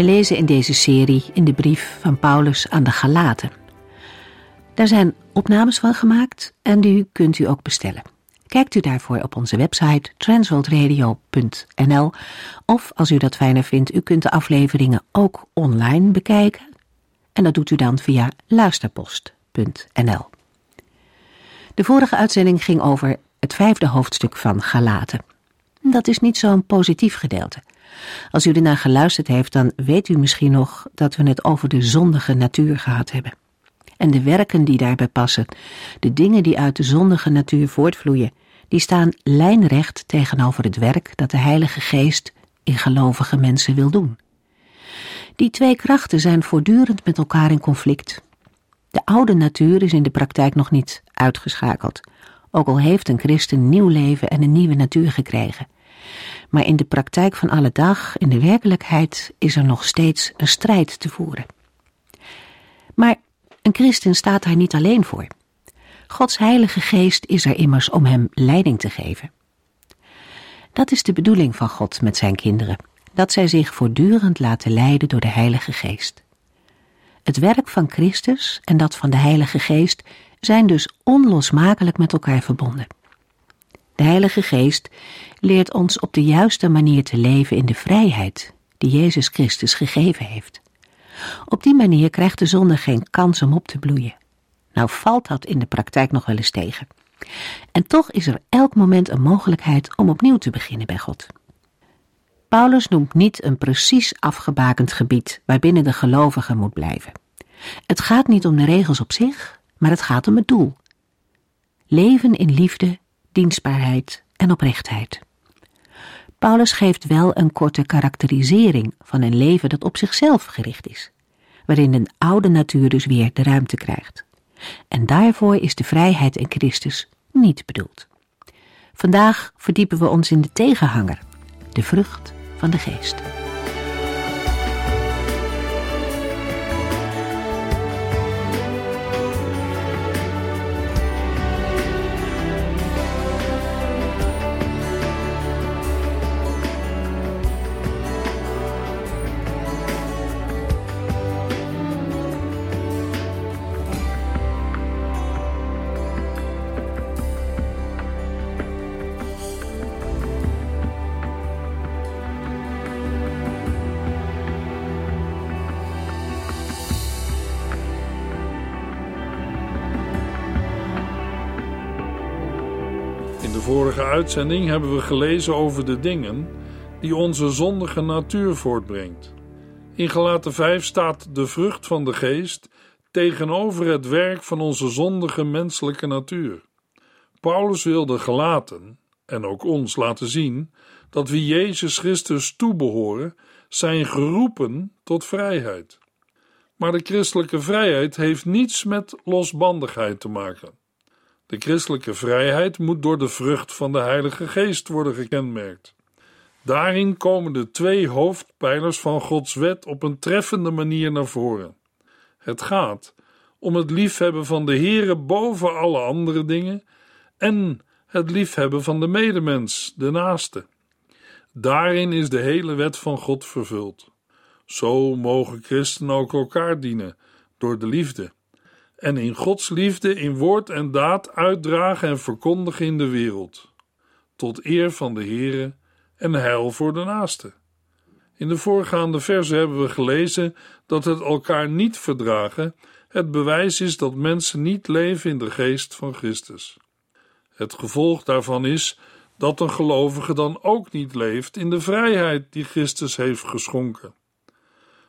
We lezen in deze serie in de brief van Paulus aan de Galaten. Daar zijn opnames van gemaakt en die kunt u ook bestellen. Kijkt u daarvoor op onze website transworldradio.nl of als u dat fijner vindt, u kunt de afleveringen ook online bekijken. En dat doet u dan via luisterpost.nl. De vorige uitzending ging over het vijfde hoofdstuk van Galaten. Dat is niet zo'n positief gedeelte. Als u ernaar geluisterd heeft, dan weet u misschien nog dat we het over de zondige natuur gehad hebben. En de werken die daarbij passen, de dingen die uit de zondige natuur voortvloeien, die staan lijnrecht tegenover het werk dat de Heilige Geest in gelovige mensen wil doen. Die twee krachten zijn voortdurend met elkaar in conflict. De oude natuur is in de praktijk nog niet uitgeschakeld, ook al heeft een christen nieuw leven en een nieuwe natuur gekregen. Maar in de praktijk van alle dag, in de werkelijkheid, is er nog steeds een strijd te voeren. Maar een christen staat daar niet alleen voor. Gods Heilige Geest is er immers om hem leiding te geven. Dat is de bedoeling van God met zijn kinderen, dat zij zich voortdurend laten leiden door de Heilige Geest. Het werk van Christus en dat van de Heilige Geest zijn dus onlosmakelijk met elkaar verbonden. De Heilige Geest leert ons op de juiste manier te leven in de vrijheid die Jezus Christus gegeven heeft. Op die manier krijgt de zonde geen kans om op te bloeien. Nou valt dat in de praktijk nog wel eens tegen. En toch is er elk moment een mogelijkheid om opnieuw te beginnen bij God. Paulus noemt niet een precies afgebakend gebied waarbinnen de gelovige moet blijven. Het gaat niet om de regels op zich, maar het gaat om het doel. Leven in liefde, dienstbaarheid en oprechtheid. Paulus geeft wel een korte karakterisering van een leven dat op zichzelf gericht is, waarin een oude natuur dus weer de ruimte krijgt. En daarvoor is de vrijheid in Christus niet bedoeld. Vandaag verdiepen we ons in de tegenhanger, de vrucht van de geest. Uitzending hebben we gelezen over de dingen die onze zondige natuur voortbrengt. In Galaten 5 staat de vrucht van de geest tegenover het werk van onze zondige menselijke natuur. Paulus wilde Galaten en ook ons laten zien dat wie Jezus Christus toebehoren, zijn geroepen tot vrijheid. Maar de christelijke vrijheid heeft niets met losbandigheid te maken. De christelijke vrijheid moet door de vrucht van de Heilige Geest worden gekenmerkt. Daarin komen de twee hoofdpijlers van Gods wet op een treffende manier naar voren. Het gaat om het liefhebben van de Heere boven alle andere dingen en het liefhebben van de medemens, de naaste. Daarin is de hele wet van God vervuld. Zo mogen christenen ook elkaar dienen door de liefde en in Gods liefde in woord en daad uitdragen en verkondigen in de wereld, tot eer van de Heere en heil voor de naaste. In de voorgaande verse hebben we gelezen dat het elkaar niet verdragen het bewijs is dat mensen niet leven in de geest van Christus. Het gevolg daarvan is dat een gelovige dan ook niet leeft in de vrijheid die Christus heeft geschonken.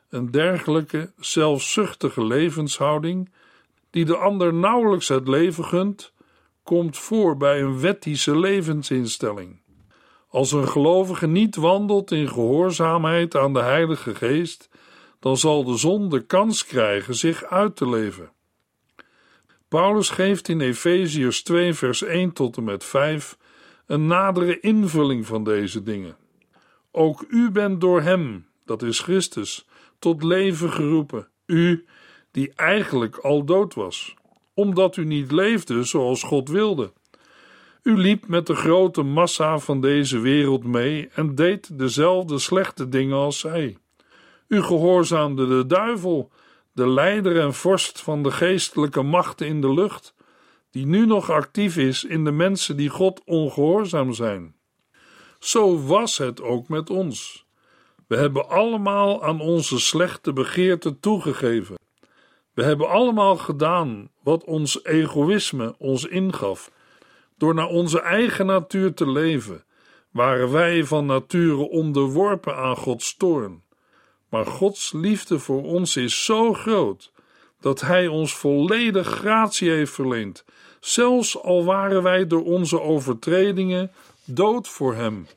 Een dergelijke zelfzuchtige levenshouding die de ander nauwelijks het leven gunt, komt voor bij een wettische levensinstelling. Als een gelovige niet wandelt in gehoorzaamheid aan de Heilige Geest, dan zal de zonde kans krijgen zich uit te leven. Paulus geeft in Efeziërs 2, vers 1 tot en met 5 een nadere invulling van deze dingen. Ook u bent door Hem, dat is Christus, tot leven geroepen, u die eigenlijk al dood was, omdat u niet leefde zoals God wilde. U liep met de grote massa van deze wereld mee en deed dezelfde slechte dingen als zij. U gehoorzaamde de duivel, de leider en vorst van de geestelijke machten in de lucht, die nu nog actief is in de mensen die God ongehoorzaam zijn. Zo was het ook met ons. We hebben allemaal aan onze slechte begeerten toegegeven. We hebben allemaal gedaan wat ons egoïsme ons ingaf. Door naar onze eigen natuur te leven, waren wij van nature onderworpen aan Gods toorn. Maar Gods liefde voor ons is zo groot dat Hij ons volledig gratie heeft verleend, zelfs al waren wij door onze overtredingen dood voor Hem.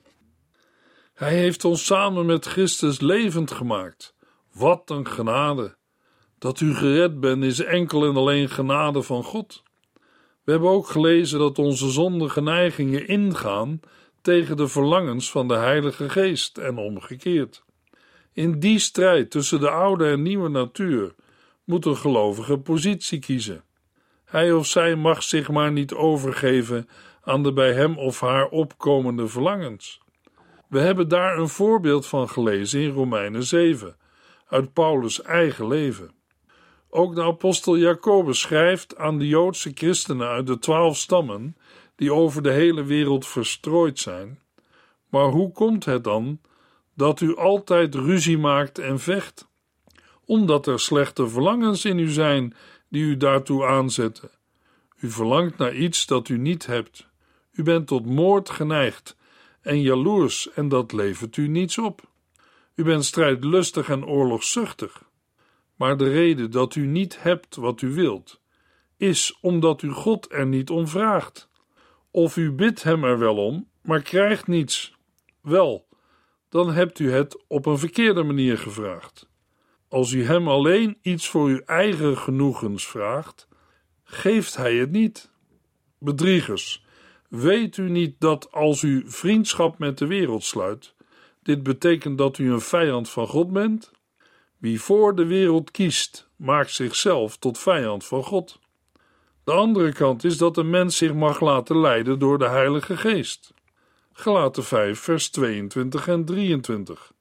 Hij heeft ons samen met Christus levend gemaakt. Wat een genade! Dat u gered bent is enkel en alleen genade van God. We hebben ook gelezen dat onze zondige neigingen ingaan tegen de verlangens van de Heilige Geest en omgekeerd. In die strijd tussen de oude en nieuwe natuur moet een gelovige positie kiezen. Hij of zij mag zich maar niet overgeven aan de bij hem of haar opkomende verlangens. We hebben daar een voorbeeld van gelezen in Romeinen 7, uit Paulus' eigen leven. Ook de apostel Jacobus schrijft aan de Joodse christenen uit de twaalf stammen, die over de hele wereld verstrooid zijn. Maar hoe komt het dan dat u altijd ruzie maakt en vecht? Omdat er slechte verlangens in u zijn die u daartoe aanzetten. U verlangt naar iets dat u niet hebt. U bent tot moord geneigd en jaloers en dat levert u niets op. U bent strijdlustig en oorlogzuchtig. Maar de reden dat u niet hebt wat u wilt, is omdat u God er niet om vraagt. Of u bidt hem er wel om, maar krijgt niets. Wel, dan hebt u het op een verkeerde manier gevraagd. Als u hem alleen iets voor uw eigen genoegens vraagt, geeft hij het niet. Bedriegers, weet u niet dat als u vriendschap met de wereld sluit, dit betekent dat u een vijand van God bent? Wie voor de wereld kiest, maakt zichzelf tot vijand van God. De andere kant is dat een mens zich mag laten leiden door de Heilige Geest. Gelaten 5, vers 22 en 23.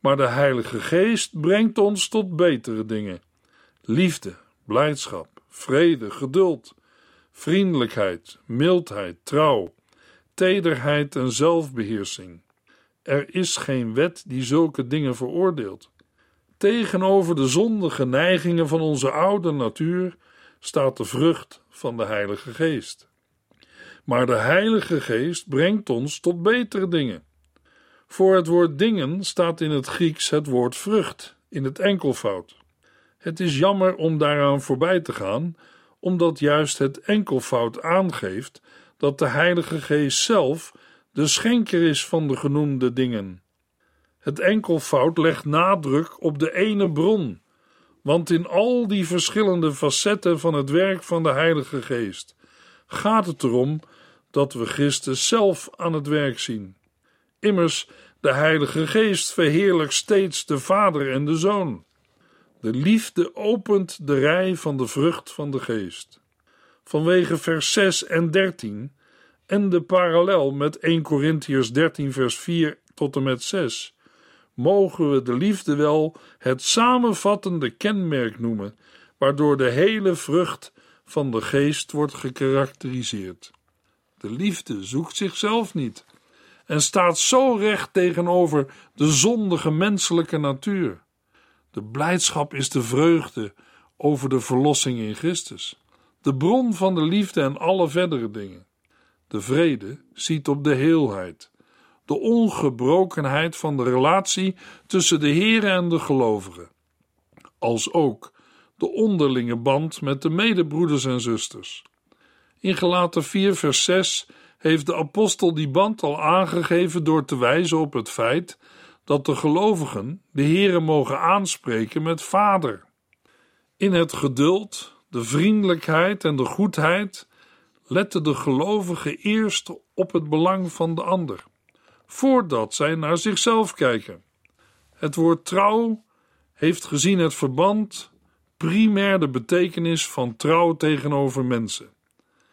Maar de Heilige Geest brengt ons tot betere dingen: liefde, blijdschap, vrede, geduld, vriendelijkheid, mildheid, trouw, tederheid en zelfbeheersing. Er is geen wet die zulke dingen veroordeelt. Tegenover de zondige neigingen van onze oude natuur staat de vrucht van de Heilige Geest. Maar de Heilige Geest brengt ons tot betere dingen. Voor het woord dingen staat in het Grieks het woord vrucht, in het enkelvoud. Het is jammer om daaraan voorbij te gaan, omdat juist het enkelvoud aangeeft dat de Heilige Geest zelf de schenker is van de genoemde dingen. Het enkelvoud legt nadruk op de ene bron, want in al die verschillende facetten van het werk van de Heilige Geest gaat het erom dat we Christus zelf aan het werk zien. Immers, de Heilige Geest verheerlijkt steeds de Vader en de Zoon. De liefde opent de rij van de vrucht van de Geest. Vanwege vers 6 en 13 en de parallel met 1 Corinthiërs 13 vers 4 tot en met 6 mogen we de liefde wel het samenvattende kenmerk noemen, waardoor de hele vrucht van de geest wordt gekarakteriseerd. De liefde zoekt zichzelf niet en staat zo recht tegenover de zondige menselijke natuur. De blijdschap is de vreugde over de verlossing in Christus, de bron van de liefde en alle verdere dingen. De vrede ziet op de heelheid, de ongebrokenheid van de relatie tussen de Heer en de gelovigen, als ook de onderlinge band met de medebroeders en zusters. In Gelaten 4, vers 6 heeft de apostel die band al aangegeven door te wijzen op het feit dat de gelovigen de Heere mogen aanspreken met Vader. In het geduld, de vriendelijkheid en de goedheid letten de gelovigen eerst op het belang van de ander, voordat zij naar zichzelf kijken. Het woord trouw heeft gezien het verband primair de betekenis van trouw tegenover mensen.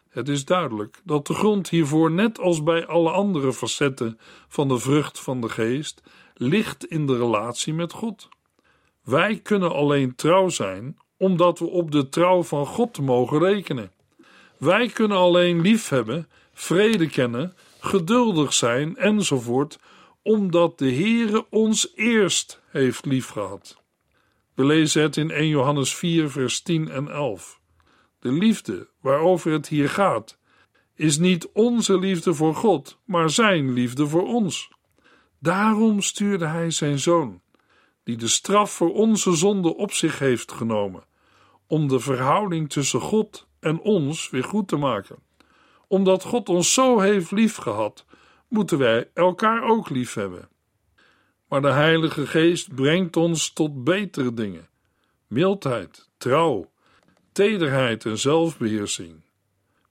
Het is duidelijk dat de grond hiervoor, net als bij alle andere facetten van de vrucht van de geest, ligt in de relatie met God. Wij kunnen alleen trouw zijn omdat we op de trouw van God mogen rekenen. Wij kunnen alleen liefhebben, vrede kennen, geduldig zijn enzovoort, omdat de Heere ons eerst heeft liefgehad. We lezen het in 1 Johannes 4, vers 10 en 11. De liefde waarover het hier gaat, is niet onze liefde voor God, maar Zijn liefde voor ons. Daarom stuurde Hij Zijn Zoon, die de straf voor onze zonde op zich heeft genomen, om de verhouding tussen God en ons weer goed te maken. Omdat God ons zo heeft liefgehad, moeten wij elkaar ook lief hebben. Maar de Heilige Geest brengt ons tot betere dingen: mildheid, trouw, tederheid en zelfbeheersing.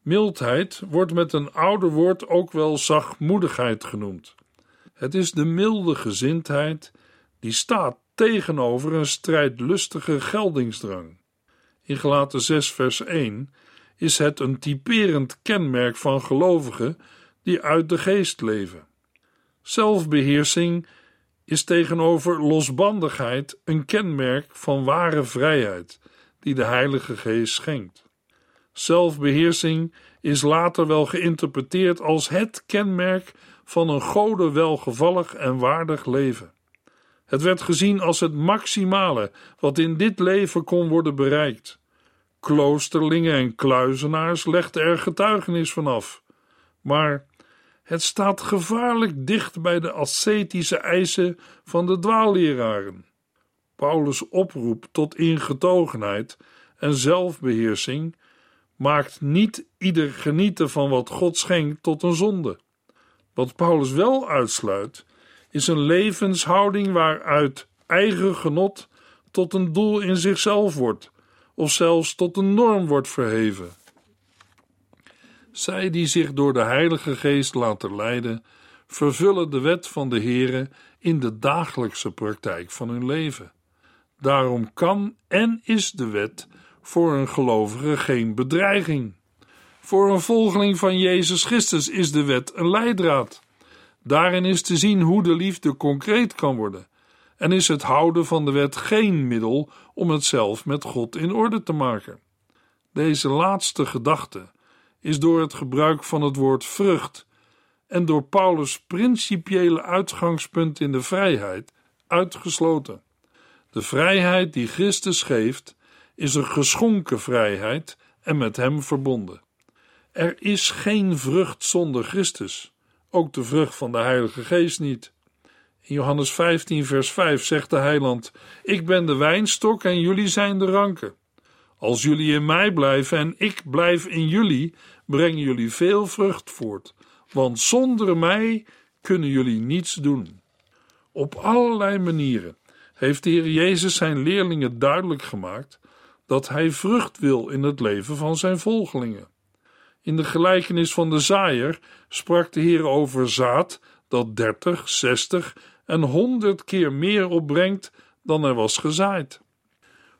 Mildheid wordt met een ouder woord ook wel zachtmoedigheid genoemd. Het is de milde gezindheid die staat tegenover een strijdlustige geldingsdrang. In Gelaten 6 vers 1 is het een typerend kenmerk van gelovigen die uit de geest leven. Zelfbeheersing is tegenover losbandigheid een kenmerk van ware vrijheid die de Heilige Geest schenkt. Zelfbeheersing is later wel geïnterpreteerd als het kenmerk van een gode welgevallig en waardig leven. Het werd gezien als het maximale wat in dit leven kon worden bereikt. Kloosterlingen en kluizenaars legden er getuigenis van af. Maar het staat gevaarlijk dicht bij de ascetische eisen van de dwaalleraren. Paulus' oproep tot ingetogenheid en zelfbeheersing maakt niet ieder genieten van wat God schenkt tot een zonde. Wat Paulus wel uitsluit, is een levenshouding waaruit eigen genot tot een doel in zichzelf wordt, of zelfs tot een norm wordt verheven. Zij die zich door de Heilige Geest laten leiden, vervullen de wet van de Heere in de dagelijkse praktijk van hun leven. Daarom kan en is de wet voor een gelovige geen bedreiging. Voor een volgeling van Jezus Christus is de wet een leidraad. Daarin is te zien hoe de liefde concreet kan worden, en is het houden van de wet geen middel om het zelf met God in orde te maken. Deze laatste gedachte is door het gebruik van het woord vrucht en door Paulus' principiële uitgangspunt in de vrijheid uitgesloten. De vrijheid die Christus geeft, is een geschonken vrijheid en met Hem verbonden. Er is geen vrucht zonder Christus, ook de vrucht van de Heilige Geest niet. Johannes 15, vers 5 zegt de Heiland: Ik ben de wijnstok en jullie zijn de ranken. Als jullie in mij blijven en ik blijf in jullie, brengen jullie veel vrucht voort, want zonder mij kunnen jullie niets doen. Op allerlei manieren heeft de Heer Jezus zijn leerlingen duidelijk gemaakt dat hij vrucht wil in het leven van zijn volgelingen. In de gelijkenis van de zaaier sprak de Heer over zaad dat dertig, zestig en honderd keer meer opbrengt dan er was gezaaid.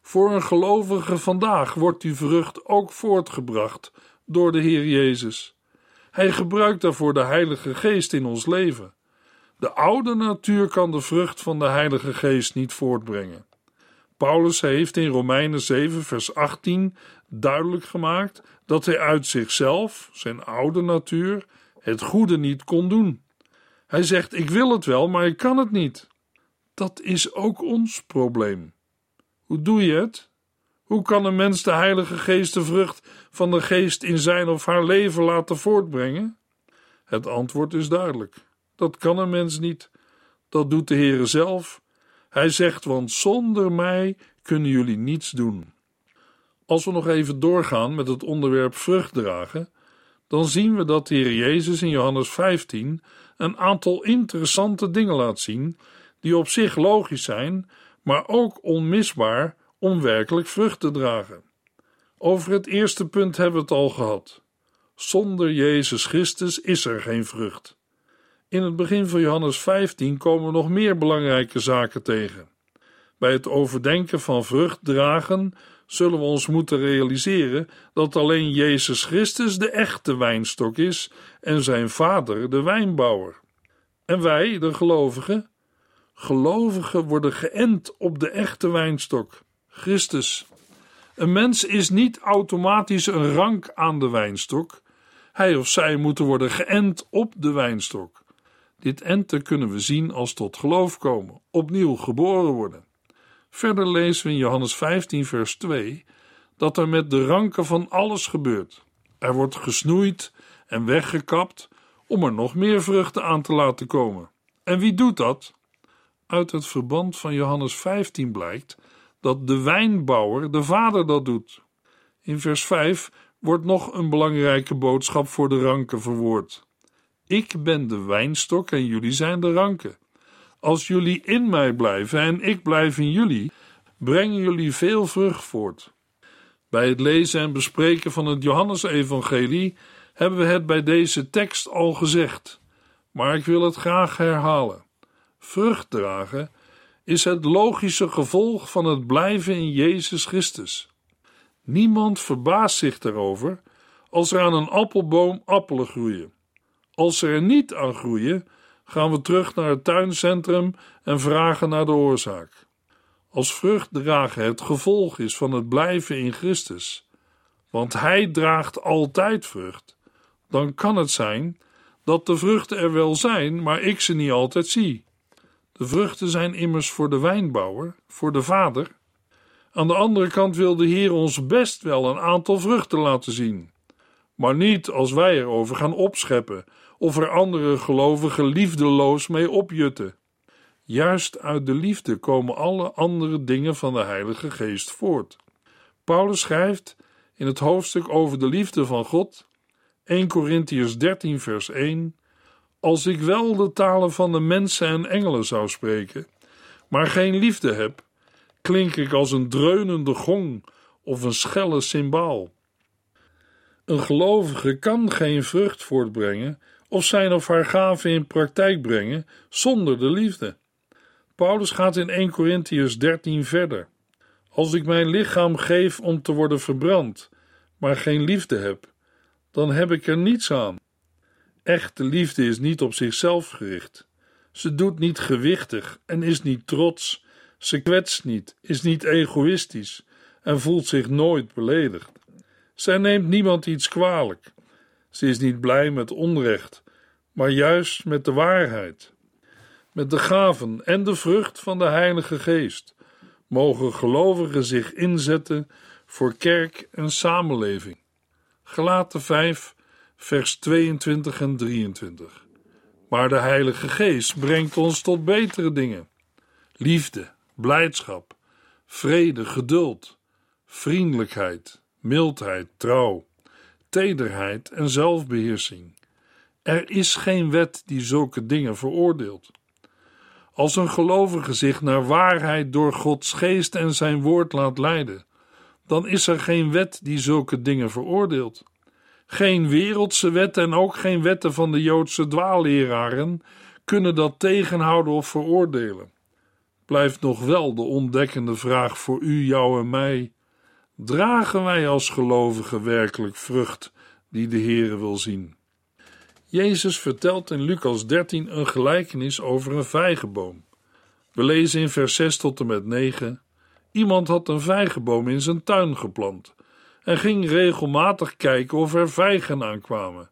Voor een gelovige vandaag wordt die vrucht ook voortgebracht door de Heer Jezus. Hij gebruikt daarvoor de Heilige Geest in ons leven. De oude natuur kan de vrucht van de Heilige Geest niet voortbrengen. Paulus heeft in Romeinen 7, vers 18 duidelijk gemaakt dat hij uit zichzelf, zijn oude natuur, het goede niet kon doen. Hij zegt: Ik wil het wel, maar ik kan het niet. Dat is ook ons probleem. Hoe doe je het? Hoe kan een mens de Heilige Geest de vrucht van de Geest in zijn of haar leven laten voortbrengen? Het antwoord is duidelijk. Dat kan een mens niet. Dat doet de Heere zelf. Hij zegt: Want zonder mij kunnen jullie niets doen. Als we nog even doorgaan met het onderwerp vrucht dragen, dan zien we dat de Heer Jezus in Johannes 15 een aantal interessante dingen laat zien die op zich logisch zijn, maar ook onmisbaar om werkelijk vrucht te dragen. Over het eerste punt hebben we het al gehad. Zonder Jezus Christus is er geen vrucht. In het begin van Johannes 15 komen we nog meer belangrijke zaken tegen. Bij het overdenken van vrucht dragen zullen we ons moeten realiseren dat alleen Jezus Christus de echte wijnstok is en zijn vader de wijnbouwer. En wij, de gelovigen, gelovigen worden geënt op de echte wijnstok, Christus. Een mens is niet automatisch een rank aan de wijnstok. Hij of zij moeten worden geënt op de wijnstok. Dit enten kunnen we zien als tot geloof komen, opnieuw geboren worden. Verder lezen we in Johannes 15, vers 2 dat er met de ranken van alles gebeurt. Er wordt gesnoeid en weggekapt om er nog meer vruchten aan te laten komen. En wie doet dat? Uit het verband van Johannes 15 blijkt dat de wijnbouwer, de vader, dat doet. In vers 5 wordt nog een belangrijke boodschap voor de ranken verwoord. Ik ben de wijnstok en jullie zijn de ranken. Als jullie in mij blijven en ik blijf in jullie, brengen jullie veel vrucht voort. Bij het lezen en bespreken van het Johannesevangelie hebben we het bij deze tekst al gezegd, maar ik wil het graag herhalen. Vrucht dragen is het logische gevolg van het blijven in Jezus Christus. Niemand verbaast zich daarover als er aan een appelboom appelen groeien. Als ze er niet aan groeien, gaan we terug naar het tuincentrum en vragen naar de oorzaak. Als vrucht dragen het gevolg is van het blijven in Christus, want Hij draagt altijd vrucht, dan kan het zijn dat de vruchten er wel zijn, maar ik ze niet altijd zie. De vruchten zijn immers voor de wijnbouwer, voor de vader. Aan de andere kant wil de Heer ons best wel een aantal vruchten laten zien, maar niet als wij erover gaan opscheppen of er andere gelovigen liefdeloos mee opjutten. Juist uit de liefde komen alle andere dingen van de Heilige Geest voort. Paulus schrijft in het hoofdstuk over de liefde van God, 1 Corinthians 13, vers 1: Als ik wel de talen van de mensen en engelen zou spreken, maar geen liefde heb, klink ik als een dreunende gong of een schelle cymbaal. Een gelovige kan geen vrucht voortbrengen of zijn of haar gaven in praktijk brengen zonder de liefde. Paulus gaat in 1 Corinthians 13 verder. Als ik mijn lichaam geef om te worden verbrand, maar geen liefde heb, dan heb ik er niets aan. Echte liefde is niet op zichzelf gericht. Ze doet niet gewichtig en is niet trots. Ze kwetst niet, is niet egoïstisch en voelt zich nooit beledigd. Zij neemt niemand iets kwalijk. Ze is niet blij met onrecht, maar juist met de waarheid. Met de gaven en de vrucht van de Heilige Geest mogen gelovigen zich inzetten voor kerk en samenleving. Gelaten 5, vers 22 en 23. Maar de Heilige Geest brengt ons tot betere dingen: liefde, blijdschap, vrede, geduld, vriendelijkheid, mildheid, trouw, tederheid en zelfbeheersing. Er is geen wet die zulke dingen veroordeelt. Als een gelovige zich naar waarheid door Gods geest en zijn woord laat leiden, dan is er geen wet die zulke dingen veroordeelt. Geen wereldse wet en ook geen wetten van de Joodse dwaalleraren kunnen dat tegenhouden of veroordelen. Blijft nog wel de ontdekkende vraag voor u, jou en mij: dragen wij als gelovigen werkelijk vrucht die de Heere wil zien? Jezus vertelt in Lucas 13 een gelijkenis over een vijgenboom. We lezen in vers 6 tot en met 9: Iemand had een vijgenboom in zijn tuin geplant en ging regelmatig kijken of er vijgen aankwamen.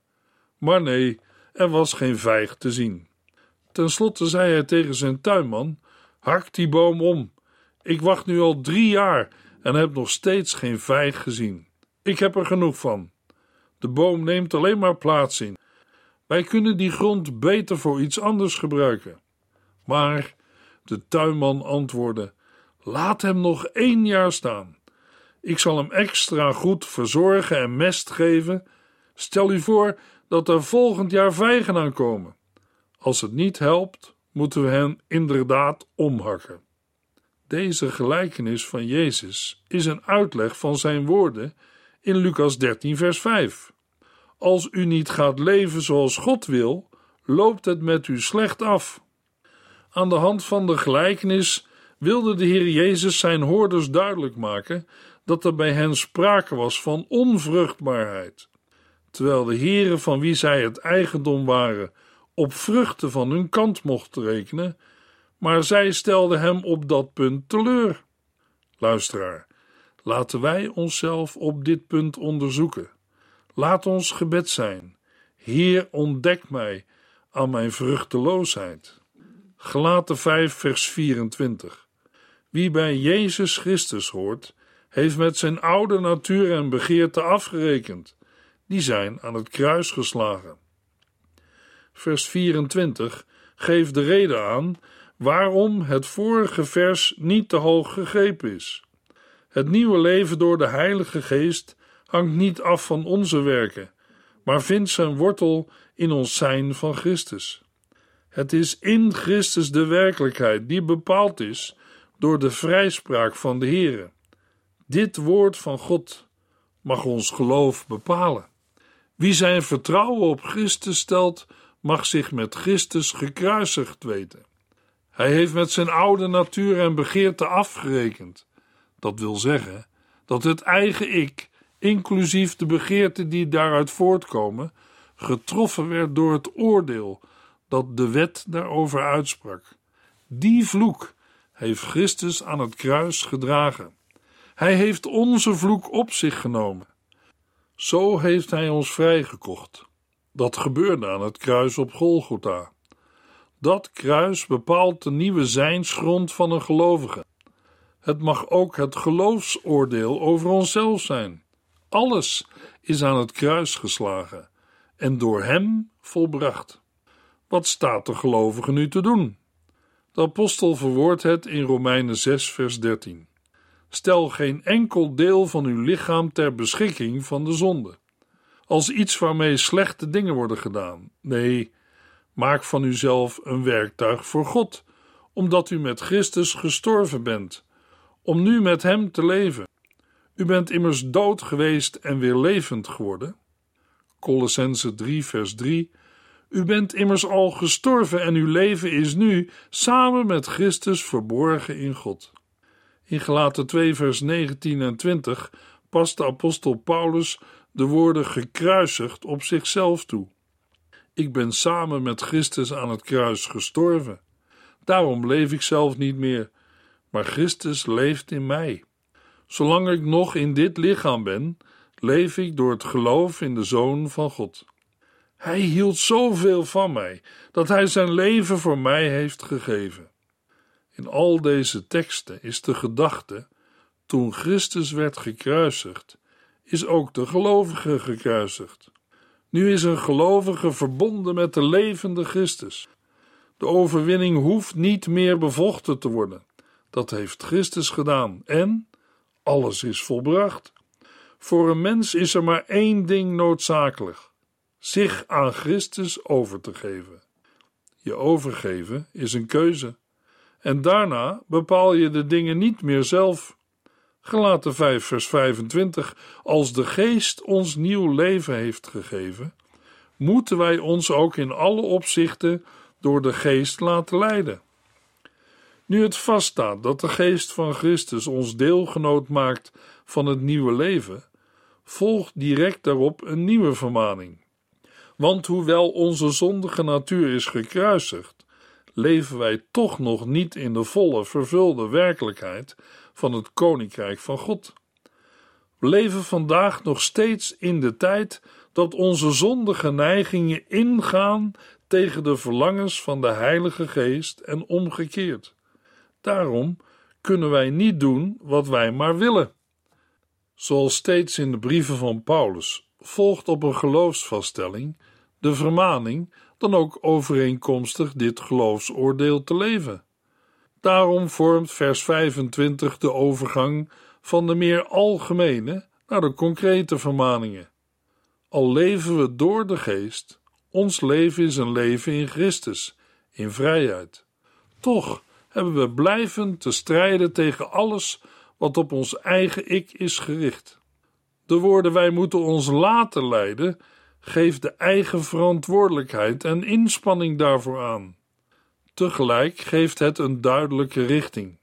Maar nee, er was geen vijg te zien. Ten slotte zei hij tegen zijn tuinman: Hak die boom om. Ik wacht nu al drie jaar en heb nog steeds geen vijg gezien. Ik heb er genoeg van. De boom neemt alleen maar plaats in. Wij kunnen die grond beter voor iets anders gebruiken. Maar de tuinman antwoordde: Laat hem nog één jaar staan. Ik zal hem extra goed verzorgen en mest geven. Stel u voor dat er volgend jaar vijgen aankomen. Als het niet helpt, moeten we hen inderdaad omhakken. Deze gelijkenis van Jezus is een uitleg van zijn woorden in Lucas 13, vers 5. Als u niet gaat leven zoals God wil, loopt het met u slecht af. Aan de hand van de gelijkenis wilde de Heer Jezus zijn hoorders duidelijk maken dat er bij hen sprake was van onvruchtbaarheid, terwijl de heren van wie zij het eigendom waren op vruchten van hun kant mochten rekenen, maar zij stelden hem op dat punt teleur. Luisteraar, laten wij onszelf op dit punt onderzoeken. Laat ons gebed zijn: Heer, ontdek mij aan mijn vruchteloosheid. Gelaten 5, vers 24. Wie bij Jezus Christus hoort, heeft met zijn oude natuur en begeerte afgerekend. Die zijn aan het kruis geslagen. Vers 24 geeft de reden aan waarom het vorige vers niet te hoog gegrepen is. Het nieuwe leven door de Heilige Geest hangt niet af van onze werken, maar vindt zijn wortel in ons zijn van Christus. Het is in Christus de werkelijkheid die bepaald is door de vrijspraak van de Heere. Dit woord van God mag ons geloof bepalen. Wie zijn vertrouwen op Christus stelt, mag zich met Christus gekruisigd weten. Hij heeft met zijn oude natuur en begeerte afgerekend. Dat wil zeggen dat het eigen ik, inclusief de begeerten die daaruit voortkomen, getroffen werd door het oordeel dat de wet daarover uitsprak. Die vloek heeft Christus aan het kruis gedragen. Hij heeft onze vloek op zich genomen. Zo heeft hij ons vrijgekocht. Dat gebeurde aan het kruis op Golgotha. Dat kruis bepaalt de nieuwe zijnsgrond van een gelovige. Het mag ook het geloofsoordeel over onszelf zijn. Alles is aan het kruis geslagen en door hem volbracht. Wat staat de gelovige nu te doen? De apostel verwoordt het in Romeinen 6, vers 13. Stel geen enkel deel van uw lichaam ter beschikking van de zonde, als iets waarmee slechte dingen worden gedaan. Nee, maak van uzelf een werktuig voor God, omdat u met Christus gestorven bent, om nu met Hem te leven. U bent immers dood geweest en weer levend geworden. Colossense 3, vers 3. U bent immers al gestorven en uw leven is nu samen met Christus verborgen in God. In Gelaten 2, vers 19 en 20 past de apostel Paulus de woorden gekruisigd op zichzelf toe. Ik ben samen met Christus aan het kruis gestorven. Daarom leef ik zelf niet meer, maar Christus leeft in mij. Zolang ik nog in dit lichaam ben, leef ik door het geloof in de Zoon van God. Hij hield zoveel van mij dat hij zijn leven voor mij heeft gegeven. In al deze teksten is de gedachte: toen Christus werd gekruisigd, is ook de gelovige gekruisigd. Nu is een gelovige verbonden met de levende Christus. De overwinning hoeft niet meer bevochten te worden. Dat heeft Christus gedaan en alles is volbracht. Voor een mens is er maar één ding noodzakelijk: zich aan Christus over te geven. Je overgeven is een keuze. En daarna bepaal je de dingen niet meer zelf. Gelaten 5, vers 25. Als de Geest ons nieuw leven heeft gegeven, moeten wij ons ook in alle opzichten door de Geest laten leiden. Nu het vaststaat dat de Geest van Christus ons deelgenoot maakt van het nieuwe leven, volgt direct daarop een nieuwe vermaning. Want hoewel onze zondige natuur is gekruisigd, leven wij toch nog niet in de volle, vervulde werkelijkheid van het Koninkrijk van God. We leven vandaag nog steeds in de tijd dat onze zondige neigingen ingaan tegen de verlangens van de Heilige Geest en omgekeerd. Daarom kunnen wij niet doen wat wij maar willen. Zoals steeds in de brieven van Paulus volgt op een geloofsvaststelling de vermaning dan ook overeenkomstig dit geloofsoordeel te leven. Daarom vormt vers 25 de overgang van de meer algemene naar de concrete vermaningen. Al leven we door de geest, ons leven is een leven in Christus, in vrijheid. Toch hebben we blijven te strijden tegen alles wat op ons eigen ik is gericht. De woorden wij moeten ons laten leiden, geeft de eigen verantwoordelijkheid en inspanning daarvoor aan. Tegelijk geeft het een duidelijke richting.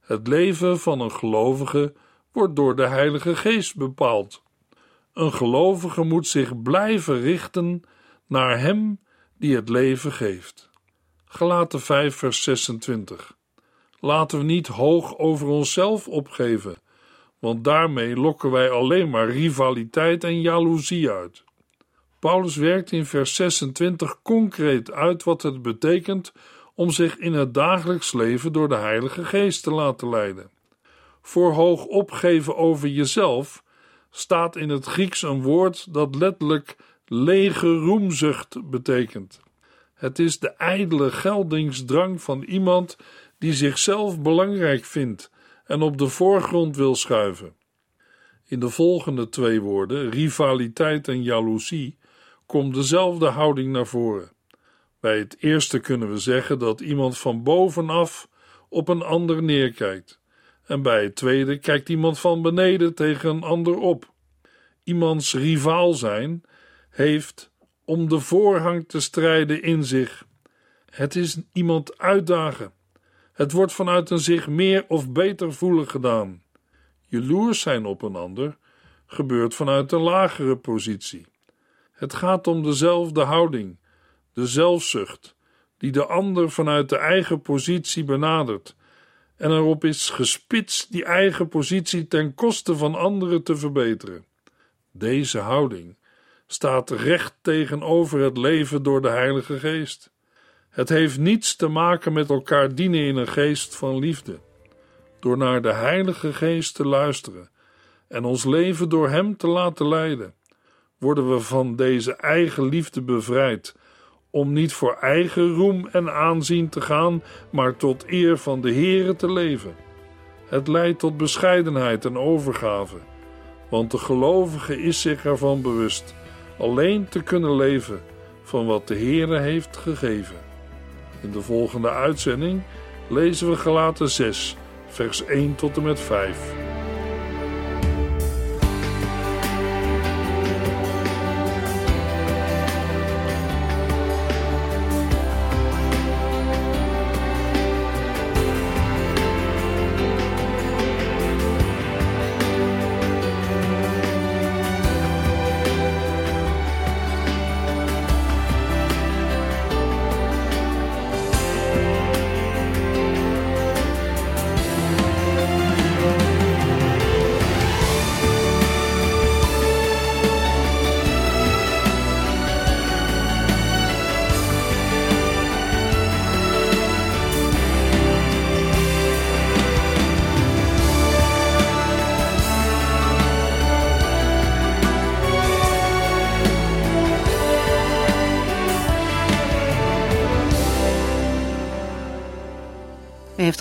Het leven van een gelovige wordt door de Heilige Geest bepaald. Een gelovige moet zich blijven richten naar Hem die het leven geeft. Galaten 5, vers 26. Laten we niet hoog over onszelf opgeven, want daarmee lokken wij alleen maar rivaliteit en jaloezie uit. Paulus werkt in vers 26 concreet uit wat het betekent om zich in het dagelijks leven door de Heilige Geest te laten leiden. Voor hoog opgeven over jezelf staat in het Grieks een woord dat letterlijk lege roemzucht betekent. Het is de ijdele geldingsdrang van iemand die zichzelf belangrijk vindt en op de voorgrond wil schuiven. In de volgende twee woorden, rivaliteit en jaloezie, komt dezelfde houding naar voren. Bij het eerste kunnen we zeggen dat iemand van bovenaf op een ander neerkijkt, en bij het tweede kijkt iemand van beneden tegen een ander op. Iemands rivaal zijn heeft om de voorhang te strijden in zich. Het is iemand uitdagen. Het wordt vanuit een zich meer of beter voelen gedaan. Jaloers zijn op een ander gebeurt vanuit een lagere positie. Het gaat om dezelfde houding, de zelfzucht, die de ander vanuit de eigen positie benadert en erop is gespitst die eigen positie ten koste van anderen te verbeteren. Deze houding staat recht tegenover het leven door de Heilige Geest. Het heeft niets te maken met elkaar dienen in een geest van liefde. Door naar de Heilige Geest te luisteren en ons leven door Hem te laten leiden, worden we van deze eigen liefde bevrijd, om niet voor eigen roem en aanzien te gaan, maar tot eer van de Heere te leven. Het leidt tot bescheidenheid en overgave, want de gelovige is zich ervan bewust alleen te kunnen leven van wat de Heere heeft gegeven. In de volgende uitzending lezen we Galaten 6, vers 1 tot en met 5.